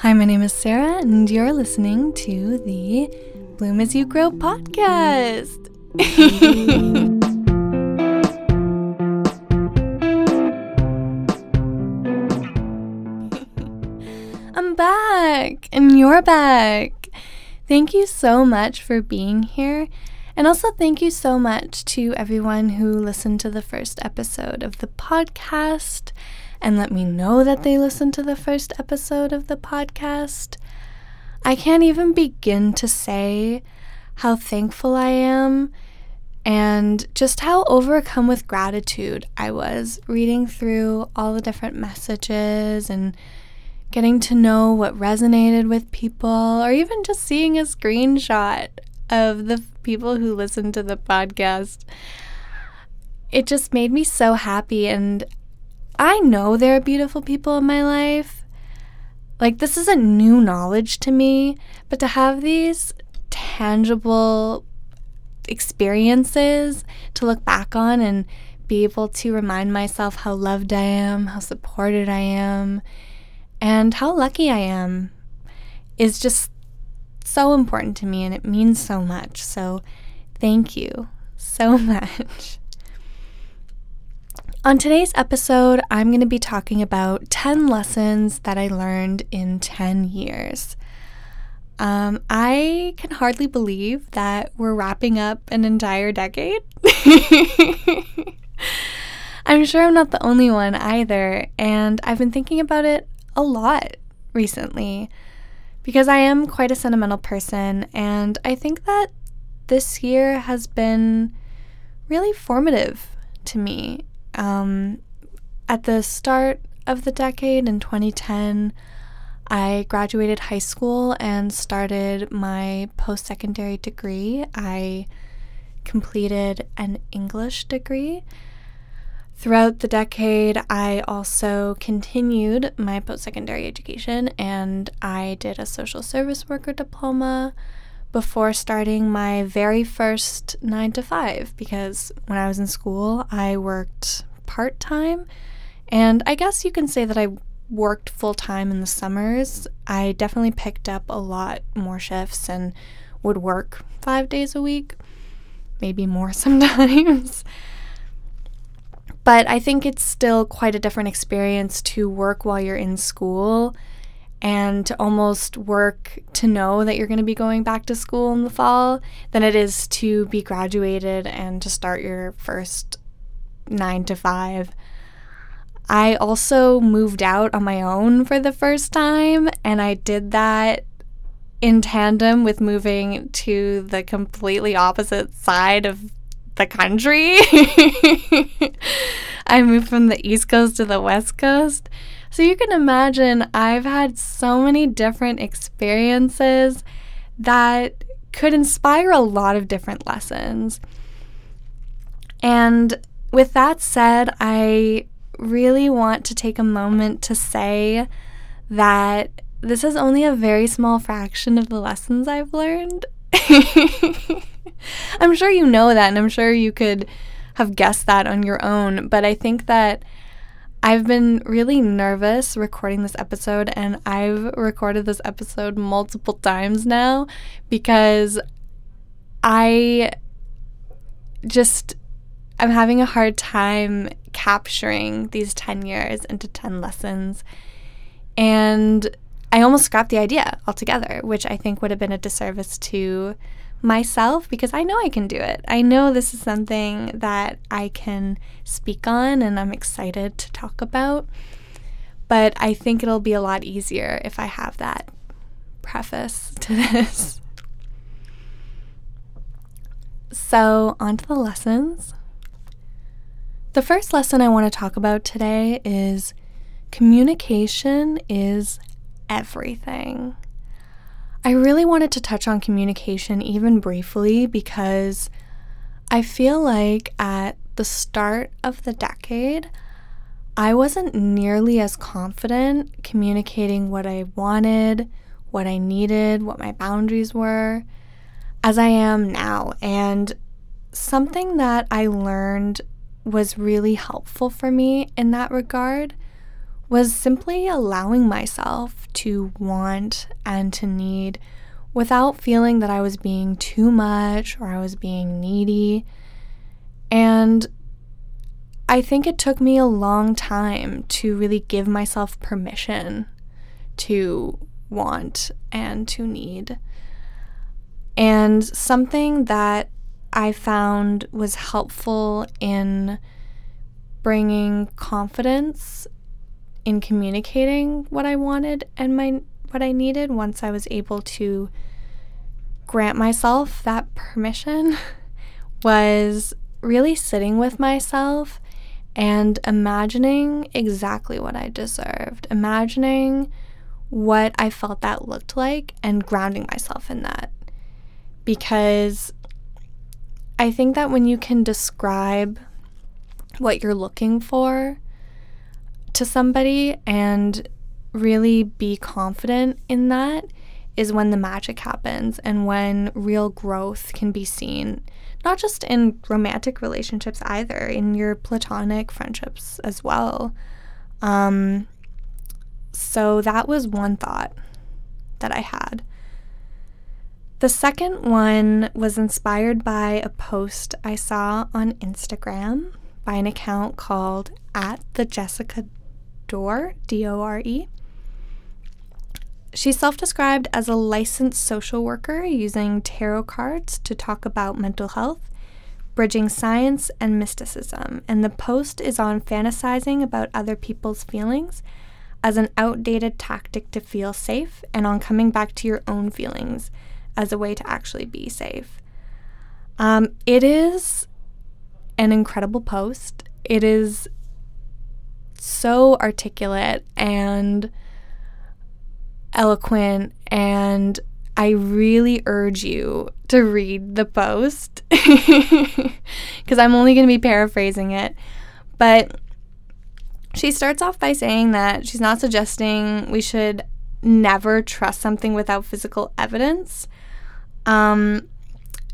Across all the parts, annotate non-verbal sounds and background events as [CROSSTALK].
Hi, my name is Sarah, and you're listening to the Bloom as You Grow podcast. [LAUGHS] I'm back, and you're back. Thank you so much for being here. And also, thank you so much to everyone who listened to the first episode of the podcast and let me know that they listened to the first episode of the podcast. I can't even begin to say how thankful I am and just how overcome with gratitude I was reading through all the different messages and getting to know what resonated with people, or even just seeing a screenshot of the people who listened to the podcast. It just made me so happy, and I know there are beautiful people in my life. Like, this isn't new knowledge to me, but to have these tangible experiences to look back on and be able to remind myself how loved I am, how supported I am, and how lucky I am is just so important to me and it means so much. So, thank you so [LAUGHS] much. On today's episode, I'm going to be talking about 10 lessons that I learned in 10 years. Um, I can hardly believe that we're wrapping up an entire decade. [LAUGHS] I'm sure I'm not the only one either, and I've been thinking about it a lot recently because I am quite a sentimental person, and I think that this year has been really formative to me um, at the start of the decade in 2010, I graduated high school and started my post secondary degree. I completed an English degree. Throughout the decade, I also continued my post secondary education and I did a social service worker diploma before starting my very first nine to five because when I was in school, I worked part time. And I guess you can say that I worked full time in the summers. I definitely picked up a lot more shifts and would work five days a week, maybe more [LAUGHS] sometimes. but I think it's still quite a different experience to work while you're in school and to almost work to know that you're going to be going back to school in the fall than it is to be graduated and to start your first nine to five. I also moved out on my own for the first time, and I did that in tandem with moving to the completely opposite side of the country. [LAUGHS] I moved from the East Coast to the West Coast. So you can imagine I've had so many different experiences that could inspire a lot of different lessons. And with that said, I really want to take a moment to say that this is only a very small fraction of the lessons I've learned. [LAUGHS] I'm sure you know that, and I'm sure you could have guessed that on your own, but I think that I've been really nervous recording this episode, and I've recorded this episode multiple times now because I just I'm having a hard time capturing these 10 years into 10 lessons. And I almost scrapped the idea altogether, which I think would have been a disservice to myself because I know I can do it. I know this is something that I can speak on and I'm excited to talk about. But I think it'll be a lot easier if I have that preface [LAUGHS] to this. So, on to the lessons. The first lesson I want to talk about today is communication is everything. I really wanted to touch on communication even briefly because I feel like at the start of the decade, I wasn't nearly as confident communicating what I wanted, what I needed, what my boundaries were, as I am now. And something that I learned was really helpful for me in that regard was simply allowing myself to want and to need without feeling that I was being too much or I was being needy. And I think it took me a long time to really give myself permission to want and to need. And something that I found was helpful in bringing confidence in communicating what I wanted and my what I needed once I was able to grant myself that permission [LAUGHS] was really sitting with myself and imagining exactly what I deserved, imagining what I felt that looked like and grounding myself in that. Because I think that when you can describe what you're looking for to somebody and really be confident in that is when the magic happens and when real growth can be seen, not just in romantic relationships either, in your platonic friendships as well. Um, so that was one thought that I had. The second one was inspired by a post I saw on Instagram by an account called at the Jessica Dore, D O R E. She's self described as a licensed social worker using tarot cards to talk about mental health, bridging science and mysticism. And the post is on fantasizing about other people's feelings as an outdated tactic to feel safe and on coming back to your own feelings as a way to actually be safe. Um, it is an incredible post. It is so articulate and eloquent and I really urge you to read the post [LAUGHS] because I'm only going to be paraphrasing it. But she starts off by saying that she's not suggesting we should never trust something without physical evidence. Um,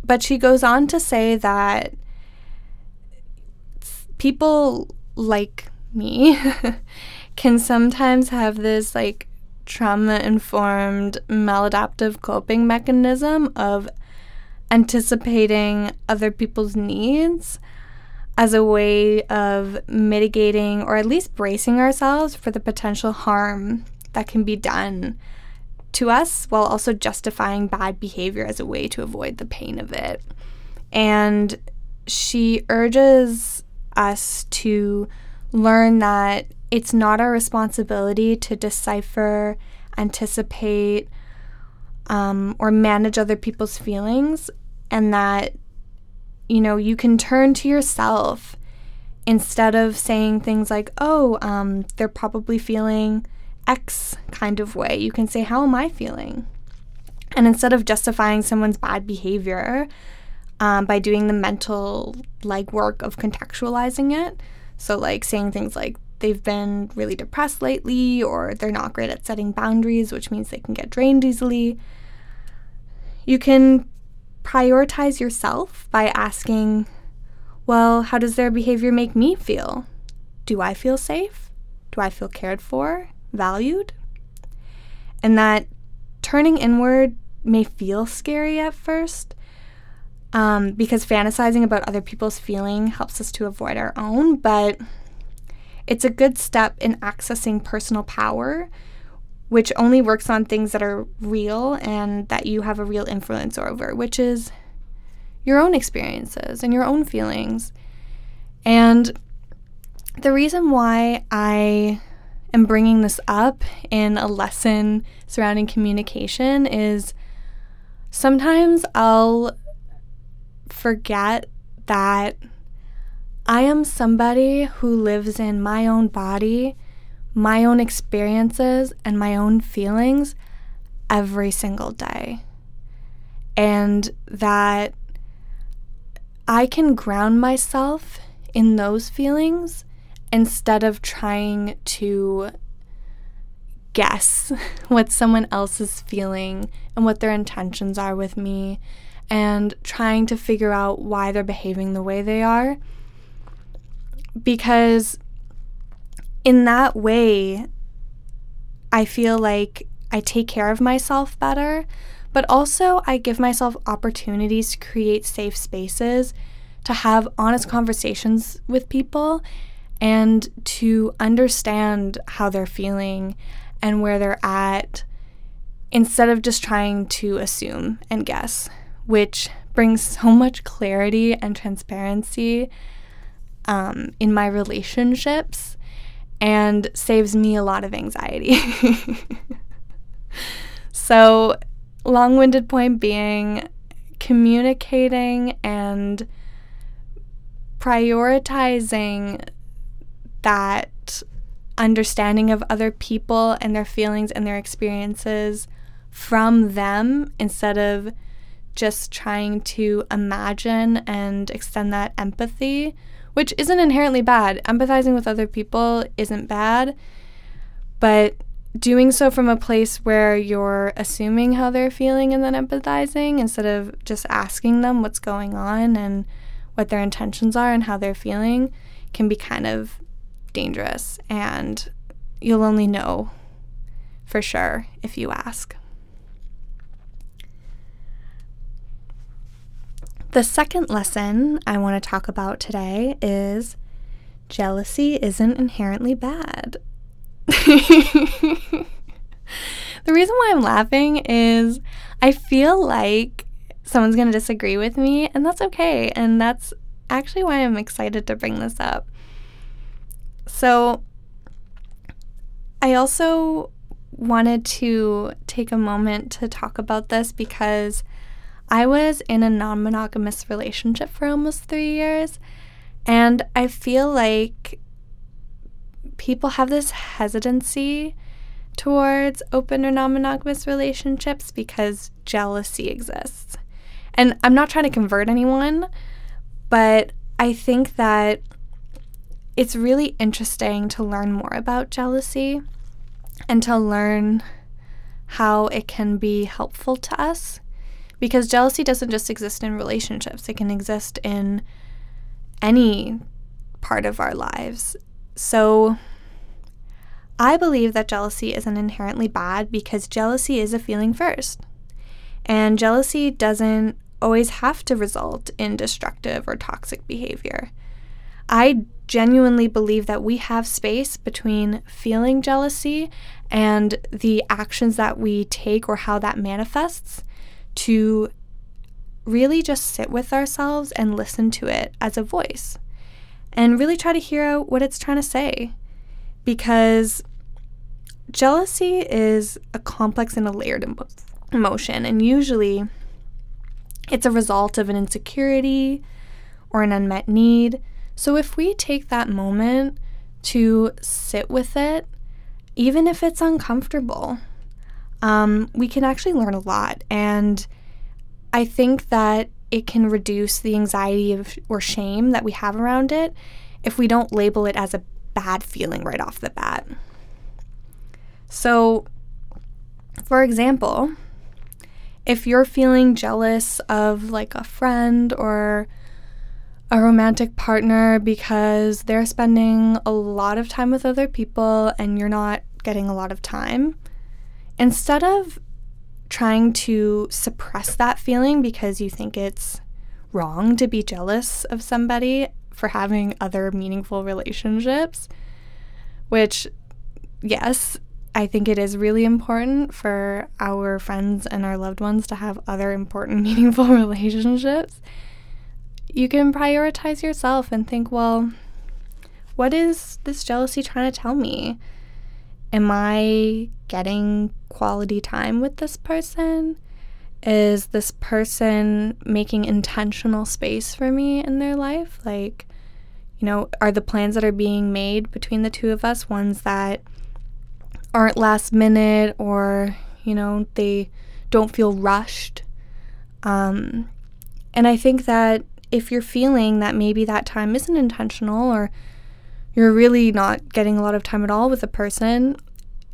but she goes on to say that people like me [LAUGHS] can sometimes have this like trauma informed maladaptive coping mechanism of anticipating other people's needs as a way of mitigating or at least bracing ourselves for the potential harm that can be done to us while also justifying bad behavior as a way to avoid the pain of it. And she urges us to learn that it's not our responsibility to decipher, anticipate, um, or manage other people's feelings, and that, you know, you can turn to yourself instead of saying things like, oh, um, they're probably feeling X kind of way. You can say, how am I feeling? And instead of justifying someone's bad behavior um, by doing the mental legwork of contextualizing it, so, like saying things like they've been really depressed lately, or they're not great at setting boundaries, which means they can get drained easily. You can prioritize yourself by asking, well, how does their behavior make me feel? Do I feel safe? Do I feel cared for, valued? And that turning inward may feel scary at first, um, because fantasizing about other people's feeling helps us to avoid our own, but it's a good step in accessing personal power, which only works on things that are real and that you have a real influence over, which is your own experiences and your own feelings. And the reason why I am bringing this up in a lesson surrounding communication is sometimes I'll forget that I am somebody who lives in my own body, my own experiences, and my own feelings every single day. And that I can ground myself in those feelings instead of trying to guess [LAUGHS] what someone else is feeling and what their intentions are with me and trying to figure out why they're behaving the way they are. Because in that way, I feel like I take care of myself better, but also I give myself opportunities to create safe spaces, to have honest conversations with people, and to understand how they're feeling and where they're at instead of just trying to assume and guess, which brings so much clarity and transparency um, in my relationships and saves me a lot of anxiety. [LAUGHS] so, long winded point being communicating and prioritizing that understanding of other people and their feelings and their experiences from them instead of just trying to imagine and extend that empathy, which isn't inherently bad. Empathizing with other people isn't bad, but doing so from a place where you're assuming how they're feeling and then empathizing instead of just asking them what's going on and what their intentions are and how they're feeling can be kind of dangerous. And you'll only know for sure if you ask. The second lesson I want to talk about today is jealousy isn't inherently bad. [LAUGHS] the reason why I'm laughing is I feel like someone's going to disagree with me, and that's okay. And that's actually why I'm excited to bring this up. So, I also wanted to take a moment to talk about this because I was in a non monogamous relationship for almost three years, and I feel like people have this hesitancy towards open or non monogamous relationships because jealousy exists. And I'm not trying to convert anyone, but I think that it's really interesting to learn more about jealousy and to learn how it can be helpful to us because jealousy doesn't just exist in relationships, it can exist in any part of our lives. So, I believe that jealousy isn't inherently bad because jealousy is a feeling first. And jealousy doesn't always have to result in destructive or toxic behavior. I genuinely believe that we have space between feeling jealousy and the actions that we take or how that manifests to really just sit with ourselves and listen to it as a voice and really try to hear out what it's trying to say. Because jealousy is a complex and a layered emo- emotion, and usually it's a result of an insecurity or an unmet need. So if we take that moment to sit with it, even if it's uncomfortable, um, we can actually learn a lot. And I think that it can reduce the anxiety of, or shame that we have around it if we don't label it as a bad feeling right off the bat. So, for example, if you're feeling jealous of like a friend or a romantic partner because they're spending a lot of time with other people and you're not getting a lot of time, instead of trying to suppress that feeling because you think it's wrong to be jealous of somebody for having other meaningful relationships, which, yes, I think it is really important for our friends and our loved ones to have other important, [LAUGHS] meaningful relationships. You can prioritize yourself and think, well, what is this jealousy trying to tell me? Am I getting quality time with this person? Is this person making intentional space for me in their life? Like, you know, are the plans that are being made between the two of us ones that aren't last minute or, you know, they don't feel rushed? Um, and I think that if you're feeling that maybe that time isn't intentional or you're really not getting a lot of time at all with a person,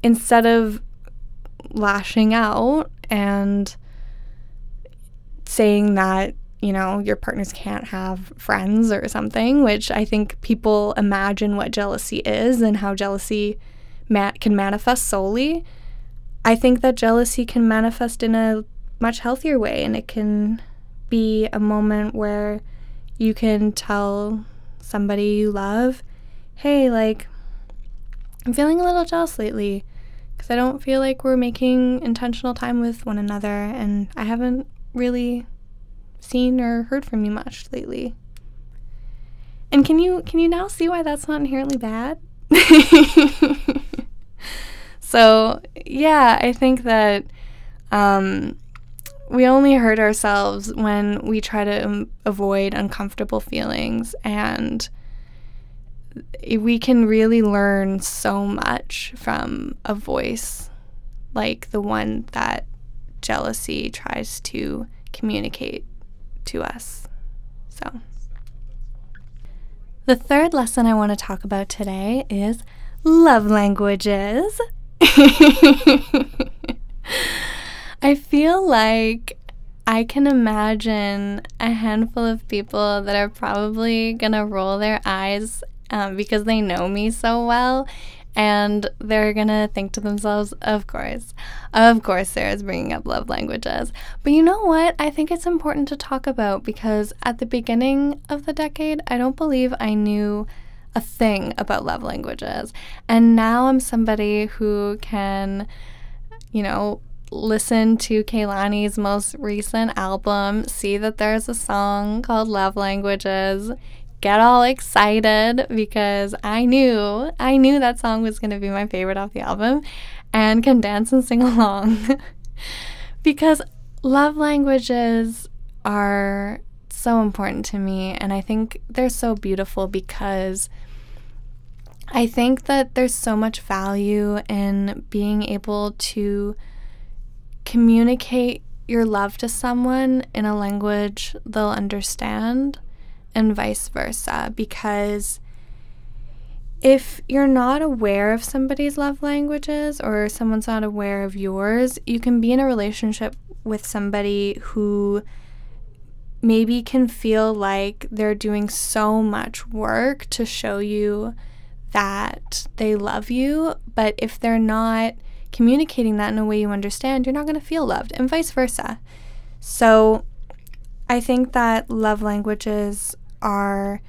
instead of lashing out and saying that you know, your partners can't have friends or something, which I think people imagine what jealousy is and how jealousy ma- can manifest solely. I think that jealousy can manifest in a much healthier way and it can be a moment where you can tell somebody you love, hey, like, I'm feeling a little jealous lately because I don't feel like we're making intentional time with one another and I haven't really seen or heard from you much lately. And can you can you now see why that's not inherently bad? [LAUGHS] so, yeah, I think that um, we only hurt ourselves when we try to um, avoid uncomfortable feelings and we can really learn so much from a voice like the one that jealousy tries to communicate to us. So, the third lesson I want to talk about today is love languages. [LAUGHS] I feel like I can imagine a handful of people that are probably going to roll their eyes um, because they know me so well and they're gonna think to themselves, of course, of course, Sarah's bringing up love languages. But you know what? I think it's important to talk about because at the beginning of the decade, I don't believe I knew a thing about love languages. And now I'm somebody who can, you know, listen to Kehlani's most recent album, see that there's a song called Love Languages, get all excited because I knew I knew that song was going to be my favorite off the album and can dance and sing [LAUGHS] along. because love languages are so important to me and I think they're so beautiful because I think that there's so much value in being able to communicate your love to someone in a language they'll understand and vice versa. Because if you're not aware of somebody's love languages or someone's not aware of yours, you can be in a relationship with somebody who maybe can feel like they're doing so much work to show you that they love you, but if they're not communicating that in a way you understand, you're not going to feel loved, and vice versa. So, I think that love languages are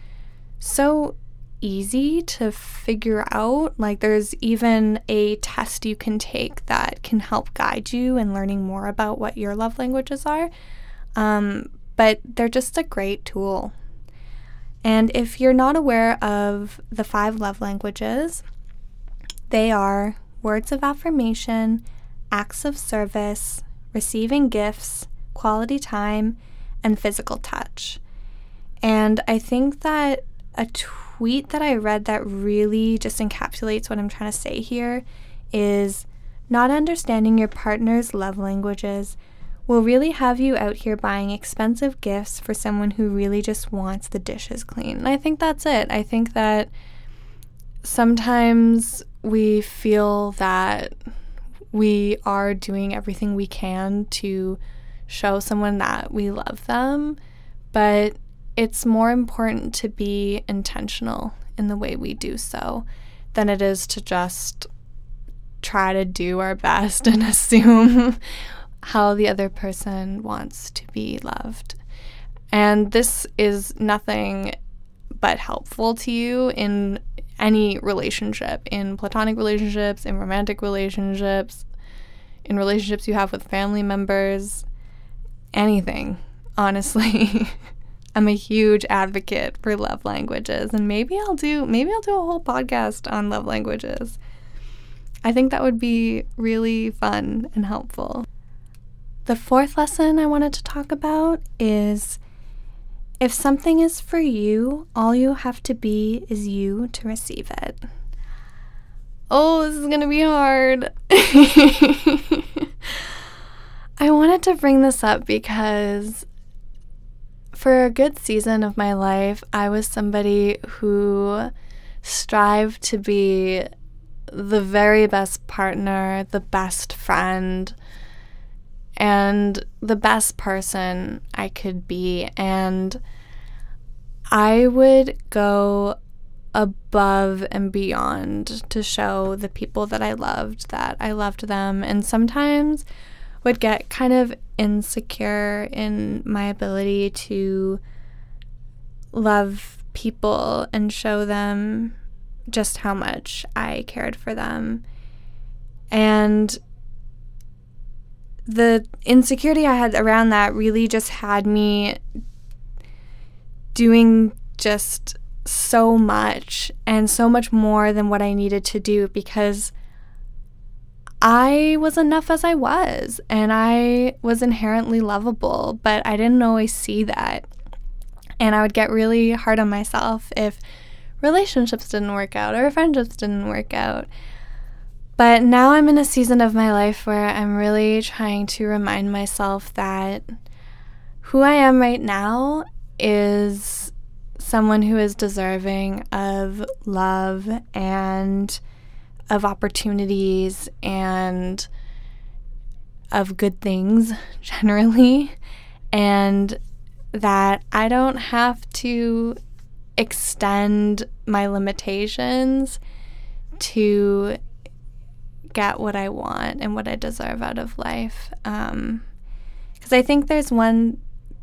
so easy to figure out. Like, there's even a test you can take that can help guide you in learning more about what your love languages are. Um, but they're just a great tool. And if you're not aware of the five love languages, they are words of affirmation, acts of service, receiving gifts, quality time, and physical touch. And I think that a tweet that I read that really just encapsulates what I'm trying to say here is not understanding your partner's love languages will really have you out here buying expensive gifts for someone who really just wants the dishes clean. And I think that's it. I think that sometimes we feel that we are doing everything we can to show someone that we love them, but it's more important to be intentional in the way we do so than it is to just try to do our best [LAUGHS] and assume [LAUGHS] how the other person wants to be loved. And this is nothing but helpful to you in any relationship, in platonic relationships, in romantic relationships, in relationships you have with family members, anything, honestly. [LAUGHS] I'm a huge advocate for love languages and maybe I'll do maybe I'll do a whole podcast on love languages. I think that would be really fun and helpful. The fourth lesson I wanted to talk about is if something is for you, all you have to be is you to receive it. Oh, this is going to be hard. [LAUGHS] I wanted to bring this up because for a good season of my life, I was somebody who strived to be the very best partner, the best friend, and the best person I could be. And I would go above and beyond to show the people that I loved that I loved them. And sometimes would get kind of insecure in my ability to love people and show them just how much I cared for them. And the insecurity I had around that really just had me doing just so much and so much more than what I needed to do because I was enough as I was and I was inherently lovable, but I didn't always see that. And I would get really hard on myself if relationships didn't work out or friendships didn't work out. But now I'm in a season of my life where I'm really trying to remind myself that who I am right now is someone who is deserving of love and of opportunities and of good things [LAUGHS] generally, and that I don't have to extend my limitations to get what I want and what I deserve out of life. Because um, I think there's one,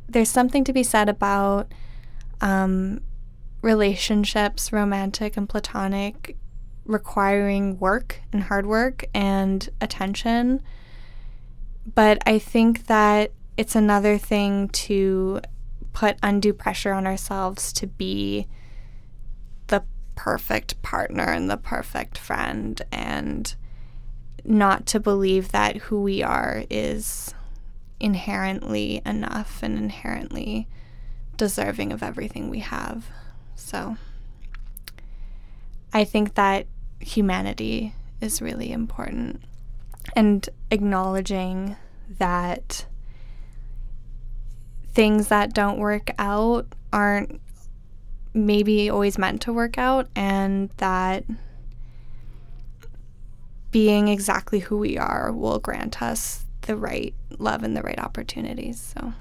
there's something to be said about um, relationships, romantic and platonic, requiring work and hard work and attention. But I think that it's another thing to put undue pressure on ourselves to be the perfect partner and the perfect friend and not to believe that who we are is inherently enough and inherently deserving of everything we have. So I think that humanity is really important and acknowledging that things that don't work out aren't maybe always meant to work out and that being exactly who we are will grant us the right love and the right opportunities. So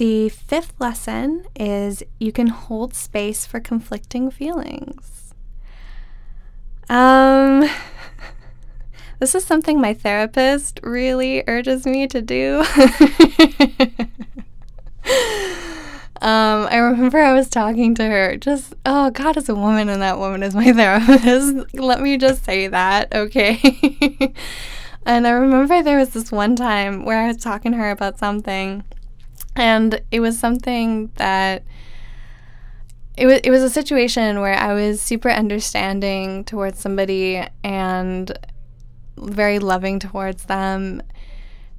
The fifth lesson is you can hold space for conflicting feelings. Um, [LAUGHS] this is something my therapist really urges me to do. [LAUGHS] Um, I remember I was talking to her, just, oh, God is a woman and that woman is my [LAUGHS] therapist. Let me just say that, okay? and I remember there was this one time where I was talking to her about something and it was something that it was it was a situation where I was super understanding towards somebody and very loving towards them.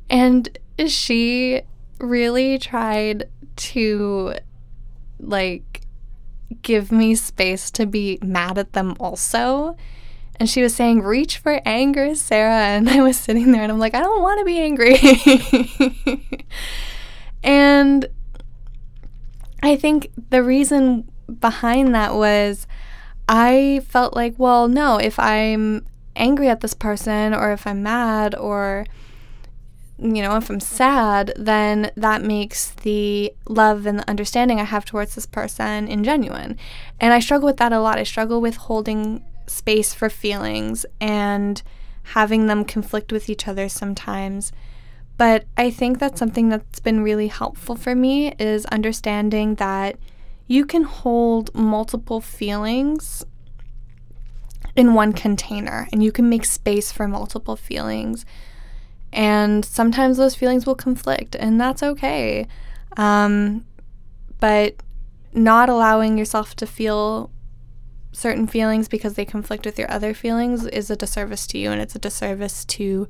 And she really tried to like give me space to be mad at them also. And she was saying, reach for anger, Sarah. [LAUGHS] And I was sitting there and I'm like, I don't want to be angry. [LAUGHS] And I think the reason behind that was I felt like, well, no, if I'm angry at this person or if I'm mad or you know, if I'm sad, then that makes the love and the understanding I have towards this person ingenuine. And I struggle with that a lot. I struggle with holding space for feelings and having them conflict with each other sometimes. But I think that's something that's been really helpful for me is understanding that you can hold multiple feelings in one container and you can make space for multiple feelings. And sometimes those feelings will conflict, and that's okay. Um, but not allowing yourself to feel certain feelings because they conflict with your other feelings is a disservice to you, and it's a disservice to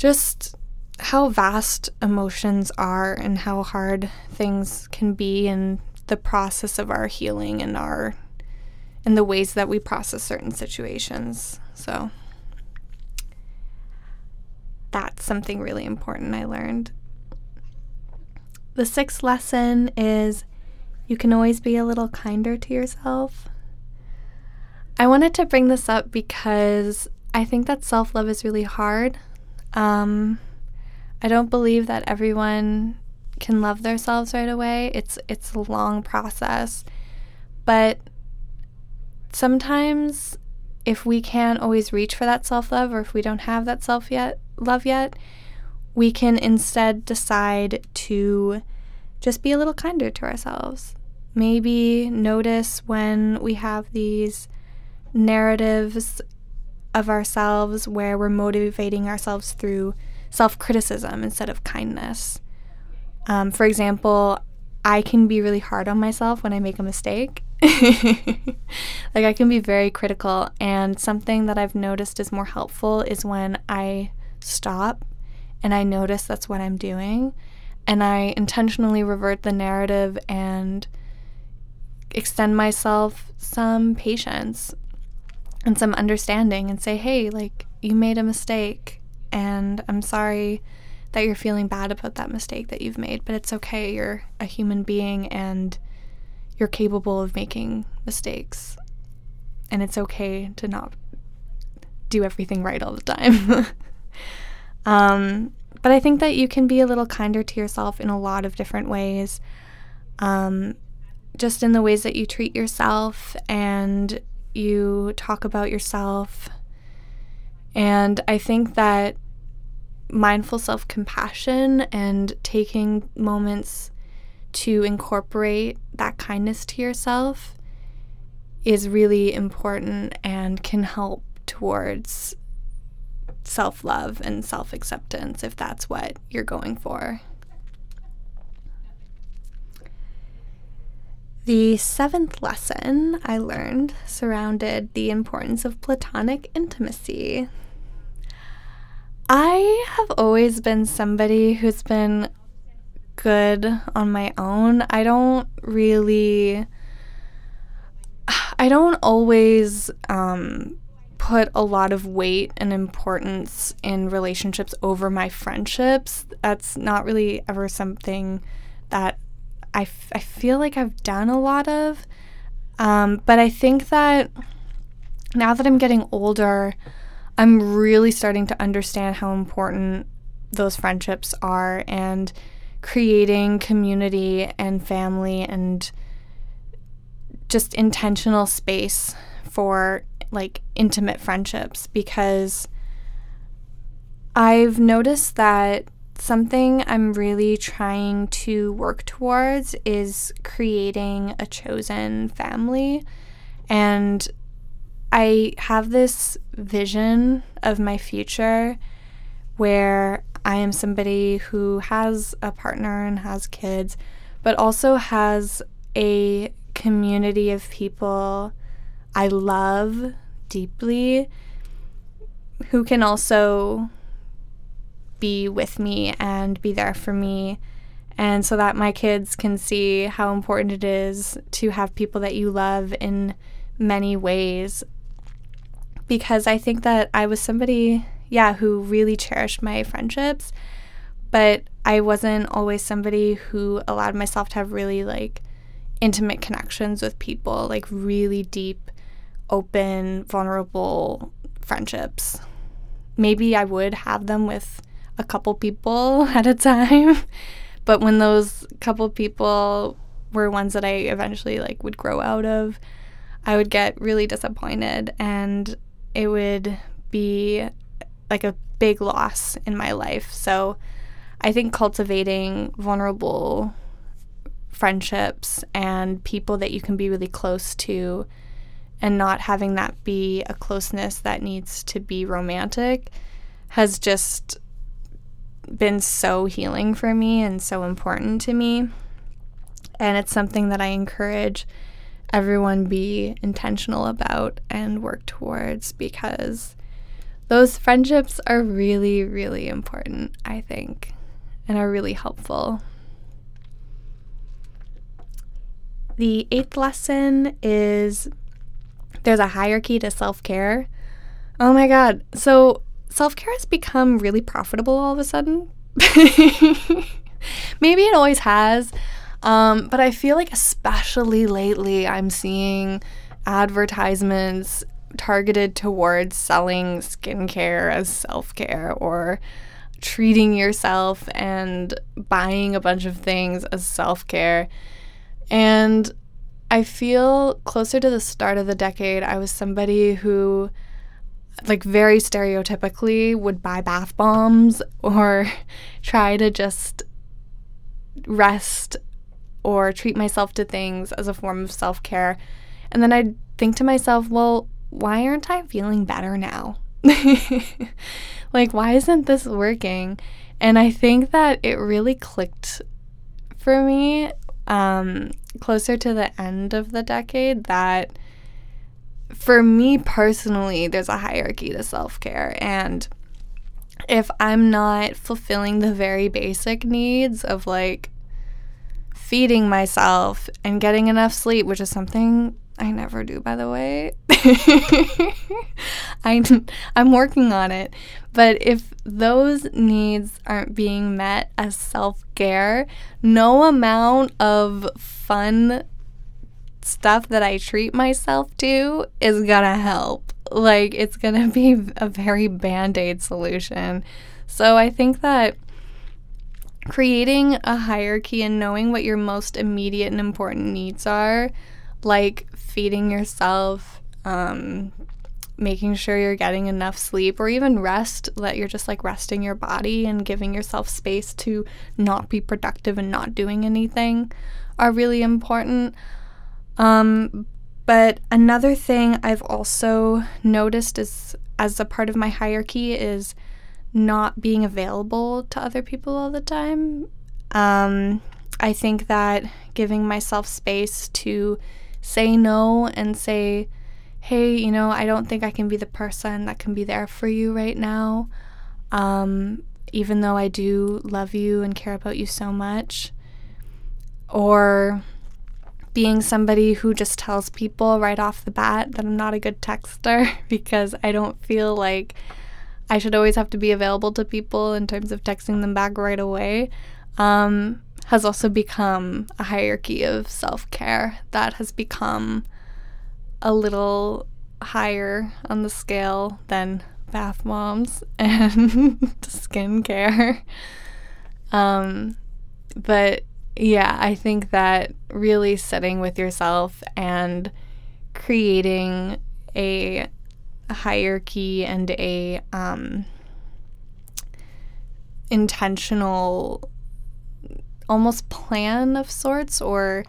just how vast emotions are and how hard things can be in the process of our healing and our in the ways that we process certain situations. So that's something really important I learned. The sixth lesson is you can always be a little kinder to yourself. I wanted to bring this up because I think that self love is really hard. Um, I don't believe that everyone can love themselves right away. It's it's a long process. But sometimes if we can't always reach for that self-love or if we don't have that self yet love yet, we can instead decide to just be a little kinder to ourselves. Maybe notice when we have these narratives of ourselves where we're motivating ourselves through self criticism instead of kindness. Um, for example, I can be really hard on myself when I make a mistake. [LAUGHS] like, I can be very critical, and something that I've noticed is more helpful is when I stop and I notice that's what I'm doing, and I intentionally revert the narrative and extend myself some patience and some understanding and say, hey, like, you made a mistake and I'm sorry that you're feeling bad about that mistake that you've made, but it's okay. You're a human being and you're capable of making mistakes. And it's okay to not do everything right all the time. [LAUGHS] um, but I think that you can be a little kinder to yourself in a lot of different ways. Um, just in the ways that you treat yourself and you talk about yourself. And I think that mindful self compassion and taking moments to incorporate that kindness to yourself is really important and can help towards self love and self acceptance if that's what you're going for. The seventh lesson I learned surrounded the importance of platonic intimacy. I have always been somebody who's been good on my own. I don't really. I don't always um, put a lot of weight and importance in relationships over my friendships. That's not really ever something that I, f- I feel like I've done a lot of. Um, but I think that now that I'm getting older, I'm really starting to understand how important those friendships are and creating community and family and just intentional space for like intimate friendships because I've noticed that something I'm really trying to work towards is creating a chosen family. And I have this vision of my future where I am somebody who has a partner and has kids, but also has a community of people I love deeply who can also be with me and be there for me. And so that my kids can see how important it is to have people that you love in many ways. Because I think that I was somebody, yeah, who really cherished my friendships, but I wasn't always somebody who allowed myself to have really like intimate connections with people, like really deep, open, vulnerable friendships. Maybe I would have them with a couple people [LAUGHS] at a time. but when those couple people were ones that I eventually like would grow out of, I would get really disappointed and it would be like a big loss in my life. So I think cultivating vulnerable friendships and people that you can be really close to and not having that be a closeness that needs to be romantic has just been so healing for me and so important to me. And it's something that I encourage everyone be intentional about and work towards because those friendships are really, really important, I think, and are really helpful. The eighth lesson is there's a hierarchy to self care. Oh my God. So, self care has become really profitable all of a sudden. [LAUGHS] Maybe it always has. Um, but I feel like, especially lately, I'm seeing advertisements targeted towards selling skincare as self care or treating yourself and buying a bunch of things as self care. And I feel closer to the start of the decade, I was somebody who, like, very stereotypically would buy bath bombs or [LAUGHS] try to just rest or treat myself to things as a form of self care. And then I'd think to myself, well, why aren't I feeling better now? [LAUGHS] like, why isn't this working? And I think that it really clicked for me um, closer to the end of the decade that for me personally, there's a hierarchy to self care. And if I'm not fulfilling the very basic needs of like feeding myself and getting enough sleep, which is something I never do, by the way. [LAUGHS] I'm, I'm working on it. But if those needs aren't being met as self care, no amount of fun stuff that I treat myself to is gonna help. Like, it's gonna be a very band aid solution. So I think that creating a hierarchy and knowing what your most immediate and important needs are like feeding yourself, um, making sure you're getting enough sleep or even rest, that you're just like resting your body and giving yourself space to not be productive and not doing anything are really important. Um, but another thing I've also noticed is as a part of my hierarchy is not being available to other people all the time. Um, I think that giving myself space to say no and say, hey, you know, I don't think I can be the person that can be there for you right now. Um, even though I do love you and care about you so much. Or being somebody who just tells people right off the bat that I'm not a good texter [LAUGHS] because I don't feel like I should always have to be available to people in terms of texting them back right away. Um, has also become a hierarchy of self care that has become a little higher on the scale than bath bombs [LAUGHS] and skincare. Um, but yeah, I think that really sitting with yourself and creating a hierarchy and a um, intentional almost plan of sorts or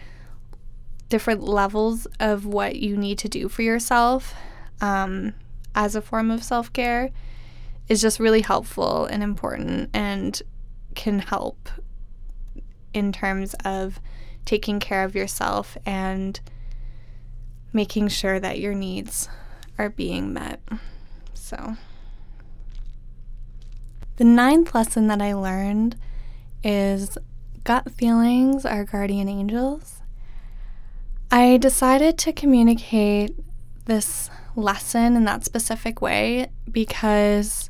different levels of what you need to do for yourself um, as a form of self care is just really helpful and important and can help in terms of taking care of yourself and making sure that your needs are being met. So, the ninth lesson that I learned is gut feelings are guardian angels. I decided to communicate this lesson in that specific way because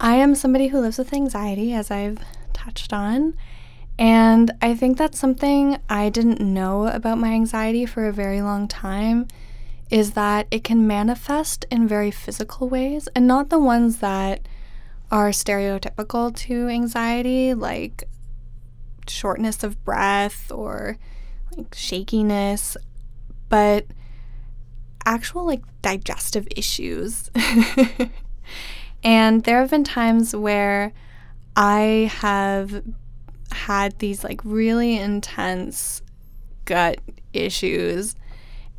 I am somebody who lives with anxiety, as I've touched on. And I think that's something I didn't know about my anxiety for a very long time is that it can manifest in very physical ways and not the ones that are stereotypical to anxiety, like shortness of breath or like shakiness, but actual like digestive issues. [LAUGHS] and there have been times where I have had these like really intense gut issues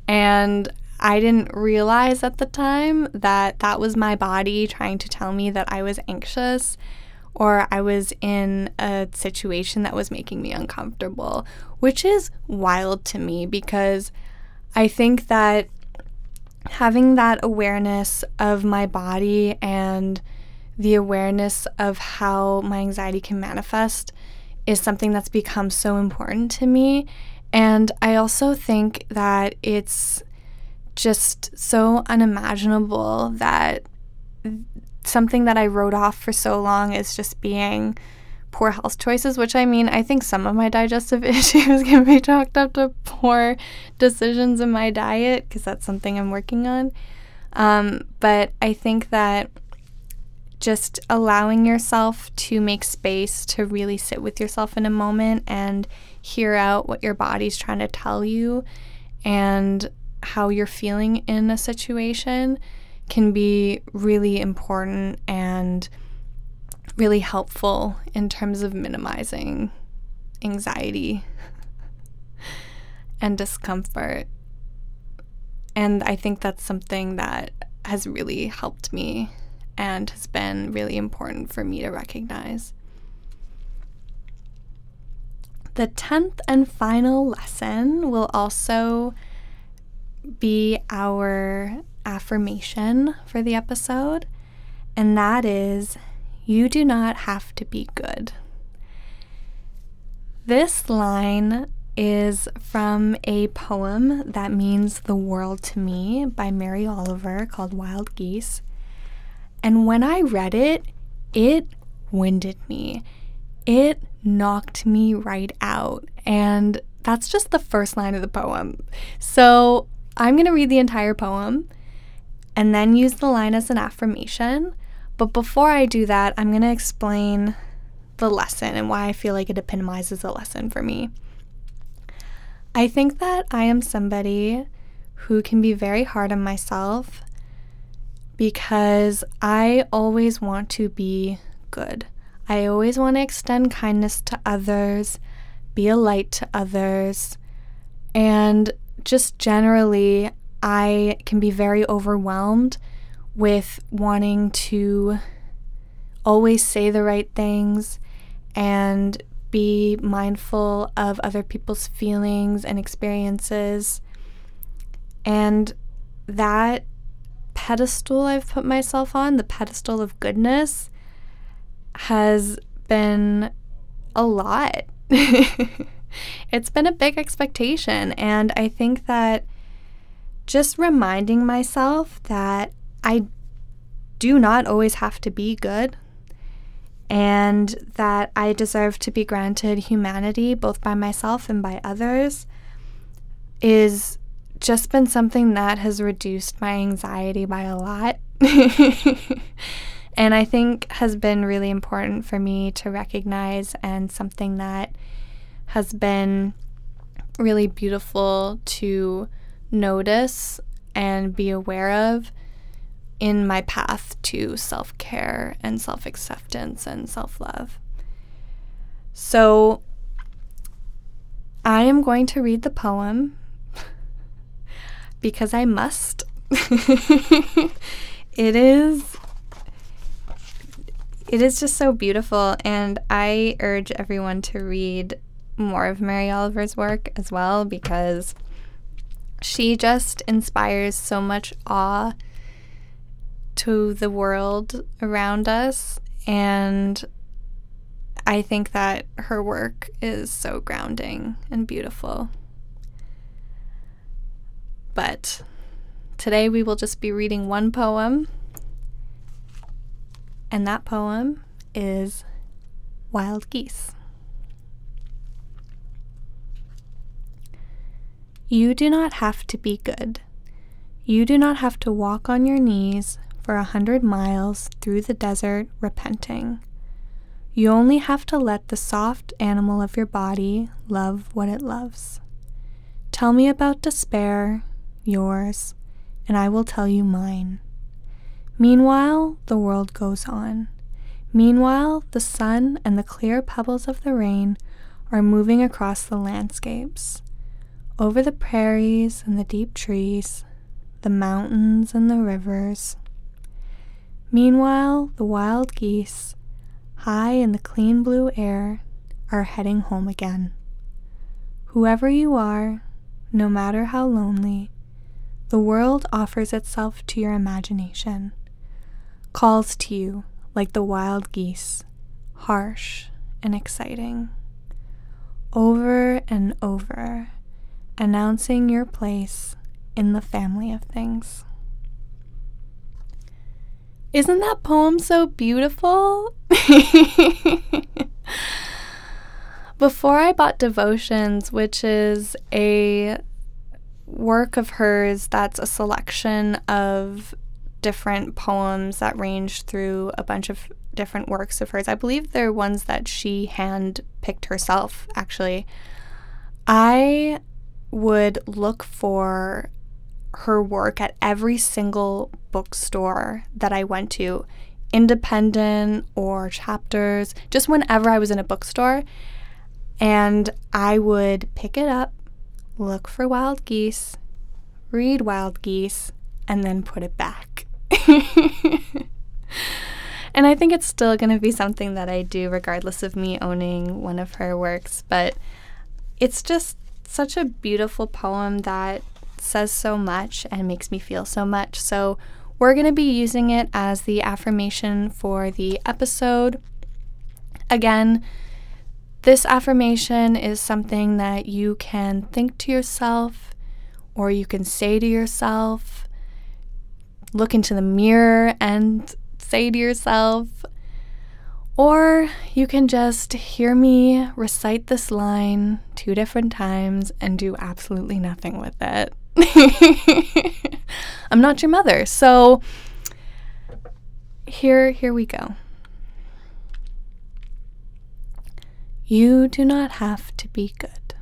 and I didn't realize at the time that that was my body trying to tell me that I was anxious or I was in a situation that was making me uncomfortable, which is wild to me because I think that having that awareness of my body and the awareness of how my anxiety can manifest is something that's become so important to me. And I also think that it's just so unimaginable that something that I wrote off for so long is just being poor health choices, which I mean, I think some of my digestive [LAUGHS] issues can be chalked up to poor decisions in my diet because that's something I'm working on. Um, but I think that just allowing yourself to make space to really sit with yourself in a moment and hear out what your body's trying to tell you and how you're feeling in a situation can be really important and really helpful in terms of minimizing anxiety [LAUGHS] and discomfort. And I think that's something that has really helped me and has been really important for me to recognize. The 10th and final lesson will also be our affirmation for the episode, and that is you do not have to be good. This line is from a poem that means the world to me by Mary Oliver called Wild Geese. And when I read it, it winded me. It knocked me right out. And that's just the first line of the poem. So I'm going to read the entire poem and then use the line as an affirmation. But before I do that, I'm going to explain the lesson and why I feel like it epitomizes a lesson for me. I think that I am somebody who can be very hard on myself because I always want to be good. I always want to extend kindness to others, be a light to others, and just generally, I can be very overwhelmed with wanting to always say the right things and be mindful of other people's feelings and experiences. And that pedestal I've put myself on, the pedestal of goodness, has been a lot. [LAUGHS] it's been a big expectation. And I think that just reminding myself that I do not always have to be good and that I deserve to be granted humanity both by myself and by others is just been something that has reduced my anxiety by a lot. [LAUGHS] and I think has been really important for me to recognize and something that has been really beautiful to notice and be aware of in my path to self care and self acceptance and self love. So, I am going to read the poem because I must. [LAUGHS] it is it is just so beautiful and I urge everyone to read more of Mary Oliver's work as well because she just inspires so much awe to the world around us. And I think that her work is so grounding and beautiful. But today we will just be reading one poem. And that poem is Wild Geese. You do not have to be good. You do not have to walk on your knees for a hundred miles through the desert repenting. You only have to let the soft animal of your body love what it loves. Tell me about despair, yours, and I will tell you mine. Meanwhile, the world goes on. Meanwhile, the sun and the clear pebbles of the rain are moving across the landscapes, over the prairies and the deep trees, the mountains and the rivers. Meanwhile, the wild geese, high in the clean blue air, are heading home again. Whoever you are, no matter how lonely, the world offers itself to your imagination, calls to you like the wild geese, harsh and exciting. Over and over, announcing your place in the family of things. Isn't that poem so beautiful? [LAUGHS] Before I bought Devotions, which is a work of hers that's a selection of different poems that range through a bunch of different works of hers. I believe they're ones that she hand picked herself, actually. I would look for her work at every single bookstore that I went to, independent or Chapters, just whenever I was in a bookstore. And I would pick it up, look for wild geese, read wild geese, and then put it back. [LAUGHS] and I think it's still going to be something that I do regardless of me owning one of her works, but it's just such a beautiful poem that says so much and makes me feel so much. So, we're going to be using it as the affirmation for the episode. Again, this affirmation is something that you can think to yourself or you can say to yourself, look into the mirror and say to yourself, or you can just hear me recite this line two different times and do absolutely nothing with it. [LAUGHS] I'm not your mother. So here here we go. You do not have to be good.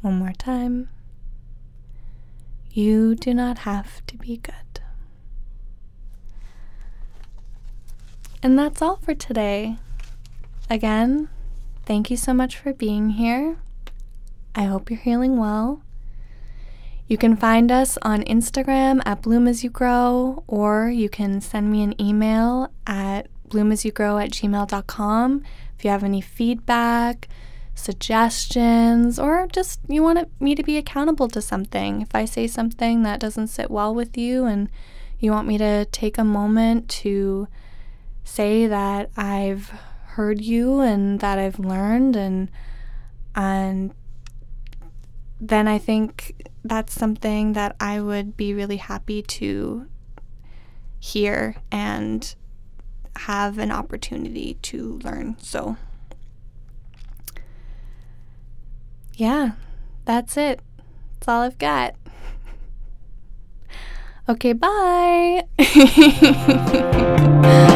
One more time. You do not have to be good. And that's all for today. Again, thank you so much for being here. I hope you're healing well. You can find us on Instagram at Bloom As You Grow, or you can send me an email at bloomasyougrow at gmail.com if you have any feedback, suggestions, or just you want me to be accountable to something. If I say something that doesn't sit well with you and you want me to take a moment to say that I've heard you and that I've learned and and then I think that's something that I would be really happy to hear and have an opportunity to learn. So, yeah, that's it. That's all I've got. [LAUGHS] okay, bye. [LAUGHS]